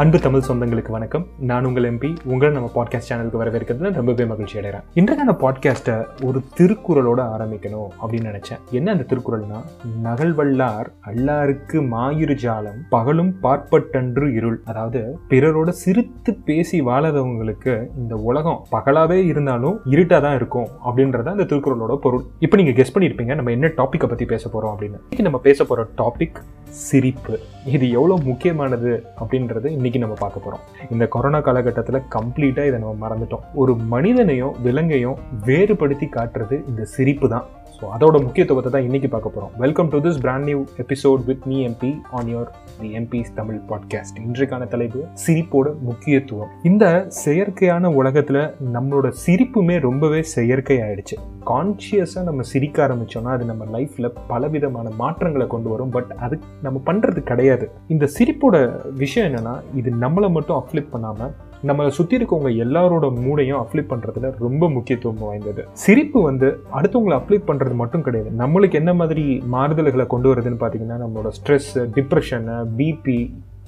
அன்பு தமிழ் சொந்தங்களுக்கு வணக்கம். நான் உங்கள் எம்பி உங்களை நம்ம பாட்காஸ்ட் சேனலுக்கு வரவேற்கிறதுல ரொம்பவே மகிழ்ச்சி அடைகிறேன். இன்றைக்கான பாட்காஸ்ட்டை ஒரு திருக்குறளோட ஆரம்பிக்கணும் அப்படின்னு நினைச்சேன். என்ன அந்த திருக்குறள்னா? நகழ்வல்லார் அல்லாருக்கு மாயிரு ஜாலம் பகலும் பார்ப்பட்டன்று இருள். அதாவது பிறரோட சிரித்து பேசி வாழறவங்களுக்கு இந்த உலகம் பகலாவே இருந்தாலும் இருட்டா தான் இருக்கும் அப்படின்றத அந்த திருக்குறளோட பொருள். இப்போ நீங்க கெஸ் பண்ணியிருப்பீங்க நம்ம என்ன டாப்பிக்கை பத்தி பேச போறோம் அப்படின்னு. நம்ம பேச போற டாபிக் சிரிப்பு. இது எவ்வளவு முக்கியமானது அப்படின்றது இன்னைக்கு நம்ம பார்க்க போறோம். இந்த கொரோனா காலகட்டத்தில் கம்ப்ளீட்டாக இதை நம்ம மறந்துட்டோம். ஒரு மனிதனையும் விலங்கையும் வேறுபடுத்தி காட்டுறது இந்த சிரிப்பு தான். ஸோ அதோட முக்கியத்துவத்தை தான் இன்றைக்கி பார்க்க போகிறோம் welcome to this brand new episode with me MP on your the MPs Tamil podcast இன்றைக்கான தலைப்பு சிரிப்போட முக்கியத்துவம். இந்த செயற்கையான உலகத்தில் நம்மளோட சிரிப்புமே ரொம்பவே செயற்கை ஆயிடுச்சு கான்சியஸாக நம்ம சிரிக்க ஆரம்பிச்சோம்னா அது நம்ம லைஃப்பில் பலவிதமான மாற்றங்களை கொண்டு வரும். பட் அது நம்ம பண்ணுறது கிடையாது. இந்த சிரிப்போட விஷயம் என்னென்னா இது நம்மளை மட்டும் அப்ளிப் பண்ணாமல் நம்மளை சுற்றி இருக்கவங்க எல்லாரோட மூடையும் அப்ளை பண்ணுறதுல ரொம்ப முக்கியத்துவம் வாய்ந்தது. சிரிப்பு வந்து அடுத்தவங்களை அப்ளை பண்ணுறது மட்டும் கிடையாது. நம்மளுக்கு என்ன மாதிரி மாறுதல்களை கொண்டு வருதுன்னு பார்த்தீங்கன்னா நம்மளோட ஸ்ட்ரெஸ் டிப்ரெஷனு பிபி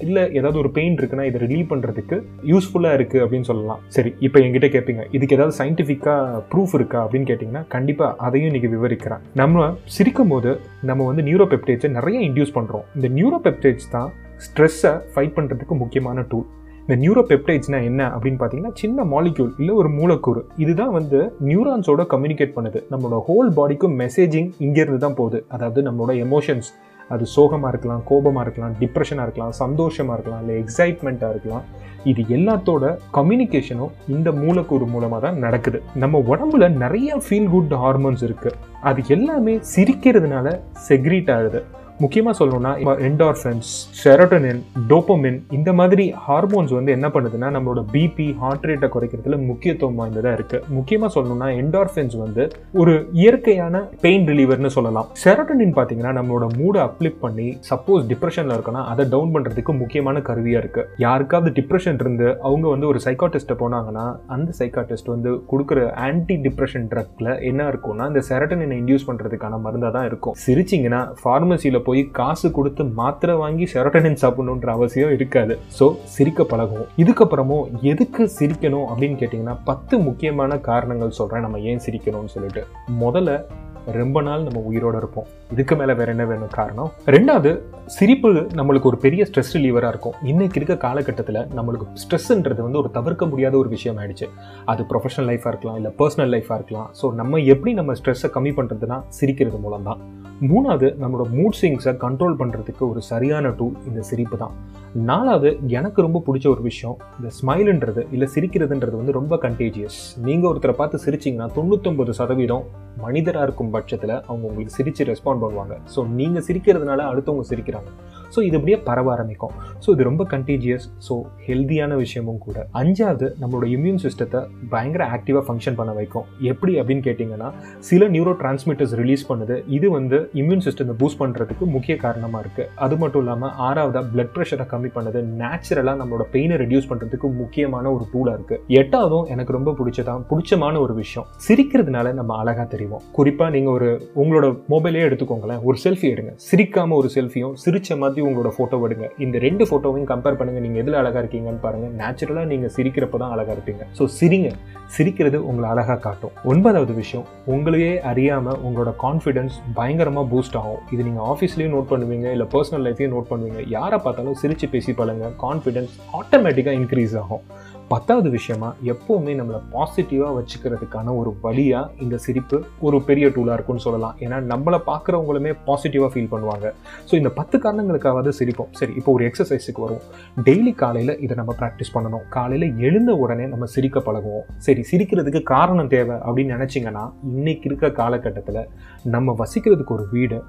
இல்லை ஏதாவது ஒரு பெயின் இருக்குன்னா இதை ரிலீவ் பண்ணுறதுக்கு யூஸ்ஃபுல்லாக இருக்குது அப்படின்னு சொல்லலாம். சரி இப்போ என்கிட்ட கேட்பீங்க இதுக்கு ஏதாவது சயின்டிஃபிக்காக ப்ரூஃப் இருக்கா அப்படின்னு கேட்டிங்கன்னா கண்டிப்பாக அதையும் இன்றைக்கி விவரிக்கிறேன். நம்ம சிரிக்கும் போது நம்ம வந்து நியூரோபெப்டைட்ஸை நிறைய இன்டியூஸ் பண்ணுறோம் இந்த நியூரோபெப்டைட்ஸ் தான் ஸ்ட்ரெஸ்ஸை ஃபைட் பண்ணுறதுக்கு முக்கியமான டூல் இந்த நியூரோபெப்டைட்ஸ்னா என்ன அப்படின்னு பார்த்தீங்கன்னா சின்ன மாலிக்யூல் இல்லை ஒரு மூலக்கூறு. இதுதான் வந்து நியூரான்ஸோட கம்யூனிகேட் பண்ணுது. நம்மளோட ஹோல் பாடிக்கும் மெசேஜிங் இங்கேருந்து தான் போகுது. அதாவது நம்மளோட எமோஷன்ஸ் அது சோகமாக இருக்கலாம் கோபமாக இருக்கலாம் டிப்ரெஷனாக இருக்கலாம் சந்தோஷமாக இருக்கலாம் இல்லை எக்ஸைட்மெண்ட்டாக இருக்கலாம். இது எல்லாத்தோட கம்யூனிகேஷனும் இந்த மூலக்கூறு மூலமாக தான் நடக்குது. நம்ம உடம்புல நிறைய ஃபீல் குட் ஹார்மோன்ஸ் இருக்குது அது எல்லாமே சிரிக்கிறதுனால செக்ரீட் ஆகுது. முக்கியமாக சொல்லணும்னா என்டார்ஃபன்ஸ் செரோட்டனின் டோப்போமின் இந்த மாதிரி ஹார்மோன்ஸ் வந்து என்ன பண்ணுதுன்னா நம்மளோட பிபி ஹார்ட் ரேட்டை குறைக்கிறதுல முக்கியத்துவம் வாய்ந்ததாக இருக்குது முக்கியமாக சொல்லணும்னா என்டார்ஃபன்ஸ் வந்து ஒரு இயற்கையான பெயின் ரிலீவர்னு சொல்லலாம். செரோட்டனின் பார்த்தீங்கன்னா நம்மளோட மூடை அப்ளிப் பண்ணி சப்போஸ் டிப்ரெஷனில் இருக்குன்னா அதை டவுன் பண்ணுறதுக்கு முக்கியமான கருவியாக இருக்குது யாருக்காவது டிப்ரெஷன் இருந்து அவங்க வந்து ஒரு சைக்காட்டிஸ்ட்டை போனாங்கன்னா அந்த சைக்காட்டிஸ்ட் வந்து கொடுக்குற ஆன்டி டிப்ரெஷன் ட்ரக்ல என்ன இருக்கும்னா இந்த செரட்டனினை இன்டியூஸ் பண்ணுறதுக்கான மருந்தாக தான் இருக்கும். சிரிச்சிங்கன்னா ஃபார்மசியில் போய் போய் காசு கொடுத்து மாத்திரை வாங்கி செரோட்டனின் சாப்பிடணுன்ற அவசியம் இருக்காது. ஸோ சிரிக்க பழகுவோம். இதுக்கப்புறமும் எதுக்கு சிரிக்கணும் அப்படின்னு கேட்டிங்கன்னா பத்து முக்கியமான காரணங்கள் சொல்கிறேன் நம்ம ஏன் சிரிக்கணும்னு சொல்லிட்டு. முதல்ல ரொம்ப நாள் நம்ம உயிரோட இருப்போம். இதுக்கு மேலே வேற என்ன வேணும் காரணம்? ரெண்டாவது சிரிப்பு நம்மளுக்கு ஒரு பெரிய ஸ்ட்ரெஸ் ரிலீவராக இருக்கும். இன்னைக்கு இருக்க காலகட்டத்தில் நம்மளுக்கு ஸ்ட்ரெஸ்ன்றது வந்து ஒரு தவிர்க்க முடியாத ஒரு விஷயம் ஆயிடுச்சு. அது ப்ரொஃபஷனல் லைஃபாக இருக்கலாம் இல்லை பர்சனல் லைஃபாக இருக்கலாம். ஸோ நம்ம எப்படி நம்ம ஸ்ட்ரெஸ்ஸை கம்மி பண்ணுறதுனா சிரிக்கிறது மூலம் தான் மூணாவது நம்மளோட மூட் ஸ்விங்ஸை கண்ட்ரோல் பண்ணுறதுக்கு ஒரு சரியான டூல் இந்த சிரிப்பு தான். நாலாவது எனக்கு ரொம்ப பிடிச்ச ஒரு விஷயம் இந்த ஸ்மைலுன்றது இல்லை சிரிக்கிறதுன்றது வந்து ரொம்ப கண்டேஜியஸ் நீங்கள் ஒருத்தரை பார்த்து சிரிச்சிங்கன்னா தொண்ணூத்தொம்பது சதவீதம் மனிதராக இருக்கும் பட்சத்தில் அவங்க உங்களுக்கு சிரித்து ரெஸ்பாண்ட் பண்ணுவாங்க. ஸோ நீங்கள் சிரிக்கிறதுனால அடுத்தவங்க சிரிக்கிறாங்க. ஸோ இது அப்படியே பரவ ஆரம்பிக்கும். ஸோ இது ரொம்ப கண்டேஜியஸ் ஸோ ஹெல்த்தியான விஷயமும் கூட. அஞ்சாவது நம்மளோட இம்யூன் சிஸ்டத்தை பயங்கர ஆக்டிவாக ஃபங்க்ஷன் பண்ண வைக்கும். எப்படி அப்படின்னு கேட்டிங்கன்னா சில நியூரோ டிரான்ஸ்மிட்டர்ஸ் ரிலீஸ் பண்ணுது. இது வந்து இம்யூன் சிஸ்டத்தை பூஸ்ட் பண்ணுறதுக்கு முக்கிய காரணமாக இருக்குது அது மட்டும் இல்லாமல் ஆறாவதாக பிளட் ப்ரெஷரை கம்மி பண்ணுது நேச்சுரலாக நம்மளோட பெயினை ரெடியூஸ் பண்ணுறதுக்கு முக்கியமான ஒரு டூலாக இருக்குது எட்டாவதும் எனக்கு ரொம்ப பிடிச்சதான் பிடிச்சமான ஒரு விஷயம். சிரிக்கிறதுனால நம்ம அழகாக தெரியும் குறிப்பாக நீங்கள் ஒரு உங்களோட மொபைலே எடுத்துக்கோங்களேன். ஒரு செல்ஃபி எடுங்க. சிரிக்காமல் ஒரு செல்ஃபியும் சிரிச்ச மாதிரி உங்களோட ஃபோட்டோ எடுங்க. இந்த ரெண்டு ஃபோட்டோவையும் கம்பேர் பண்ணுங்கள் நீங்கள் எதில் அழகாக இருக்கீங்கன்னு பாருங்கள் நேச்சுரலாக நீங்கள் சிரிக்கிறப்ப தான் அழகாக இருப்பீங்க. ஸோ சிரிங்க. சிரிக்கிறது உங்களை அழகாக காட்டும். ஒன்பதாவது விஷயம் உங்களையே அறியாமல் உங்களோட கான்ஃபிடன்ஸ் பயங்கரமாக பூஸ்ட் ஆகும். இது நீங்கள் ஆஃபீஸ்லேயும் நோட் பண்ணுவீங்க இல்லை பர்சனல் லைஃப்லையும் நோட் பண்ணுவீங்க. யாரை பார்த்தாலும் சிரித்து பேசி பழங்க கான்ஃபிடன்ஸ் ஆட்டோமேட்டிக்காக இன்க்ரீஸ் ஆகும். பத்தாவது விஷயமா எப்போவுமே நம்மளை பாசிட்டிவாக வச்சுக்கிறதுக்கான ஒரு வழியாக இந்த சிரிப்பு ஒரு பெரிய டூலாக இருக்கும்னு சொல்லலாம். ஏன்னா நம்மளை பார்க்குறவங்களுமே பாசிட்டிவாக ஃபீல் பண்ணுவாங்க. ஸோ இந்த பத்து காரணங்களுக்காவது சிரிப்போம். சரி இப்போ ஒரு எக்ஸசைஸுக்கு வரும் டெய்லி காலையில் இதை நம்ம ப்ராக்டிஸ் பண்ணணும். காலையில் எழுந்த உடனே நம்ம சிரிக்க பழகுவோம். சரி சிரிக்கிறதுக்கு காரணம் தேவை அப்படின்னு நினச்சிங்கன்னா இன்னைக்கு இருக்க காலகட்டத்தில் நம்ம வசிக்கிறதுக்கு ஒரு வீடு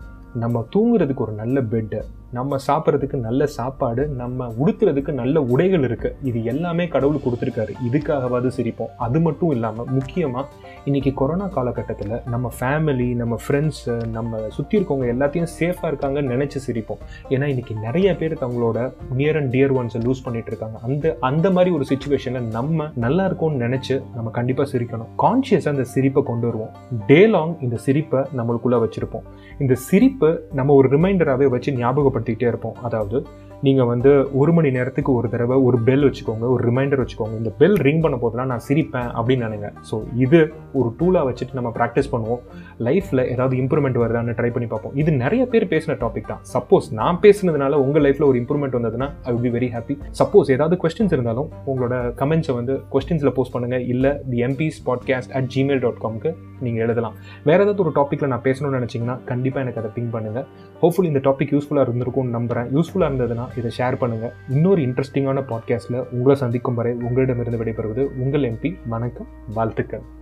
நம்ம தூங்குறதுக்கு ஒரு நல்ல பெட்டு நம்ம சாப்பிட்றதுக்கு நல்ல சாப்பாடு நம்ம உடுத்துறதுக்கு நல்ல உடைகள் இருக்குது இது எல்லாமே கடவுள் கொடுத்துருக்காரு. இதுக்காகவாது சிரிப்போம். அது மட்டும் இல்லாமல் முக்கியமாக இன்னைக்கு கொரோனா காலகட்டத்தில் நம்ம ஃபேமிலி நம்ம ஃப்ரெண்ட்ஸு நம்ம சுற்றி இருக்கவங்க எல்லாத்தையும் சேஃபாக இருக்காங்கன்னு நினச்சி சிரிப்போம். ஏன்னா இன்னைக்கு நிறைய பேர் தங்களோட நியர் அண்ட் டியர் ஒன்ஸை லூஸ் பண்ணிட்டு இருக்காங்க. அந்த அந்த மாதிரி ஒரு சுச்சுவேஷனில் நம்ம நல்லா இருக்கும்னு நினச்சி நம்ம கண்டிப்பாக சிரிக்கணும். கான்ஷியஸாக அந்த சிரிப்பை கொண்டு வருவோம். டே லாங் இந்த சிரிப்பை நம்மளுக்குள்ளே வச்சுருப்போம். இந்த சிரிப்பு நம்ம ஒரு ரிமைண்டராகவே வச்சு பயன்படுத்திக்கிட்டே இருப்போம். அதாவது நீங்கள் வந்து ஒரு மணி நேரத்துக்கு ஒரு தடவை ஒரு பெல் வச்சுக்கோங்க ஒரு ரிமைண்டர் வச்சுக்கோங்க. இந்த பெல் ரிங் பண்ண போதெல்லாம் நான் சிரிப்பேன் அப்படின்னு நினைங்க. ஸோ இது ஒரு டூலாக வச்சுட்டு நம்ம ப்ராக்டிஸ் பண்ணுவோம். லைஃப்பில் ஏதாவது இம்ப்ரூவ்மெண்ட் வருதான்னு ட்ரை பண்ணி பார்ப்போம். இது நிறைய பேர் பேசின டாபிக் தான். சப்போஸ் நான் பேசுனதுனால உங்கள் லைஃப்பில் ஒரு இம்ப்ரூவ்மெண்ட் வந்ததுன்னா I will be very happy suppose ஏதாவது கொஸ்டின்ஸ் இருந்தாலும் உங்களோட கமெண்ட்ஸை வந்து கொஸ்டின்ஸில் போஸ்ட் பண்ணுங்கள் இல்லை the MPs podcast at Gmail dot காம்க்கு நீங்கள் எழுதலாம். வேறு ஏதாவது ஒரு டாப்பிக்கில் நான் பேசணும்னு நினச்சிங்கன்னா கண்டிப்பாக எனக்கு அதை பிங் பண்ணுங்கள் ஹோப்ஃபுல் இந்த டாபிக் யூஸ்ஃபுல்லாக இருந்திருக்கும்னு நம்புகிறேன் யூஸ்ஃபுல்லாக இருந்ததுன்னா இதை ஷேர் பண்ணுங்கள் இன்னொரு இன்ட்ரெஸ்டிங்கான பாட்காஸ்ட்டில் உங்களை சந்திக்கும் வரை உங்களிடமிருந்து விடைபெறுவது உங்கள் எம்பி வணக்கம் வாழ்த்துக்கள்.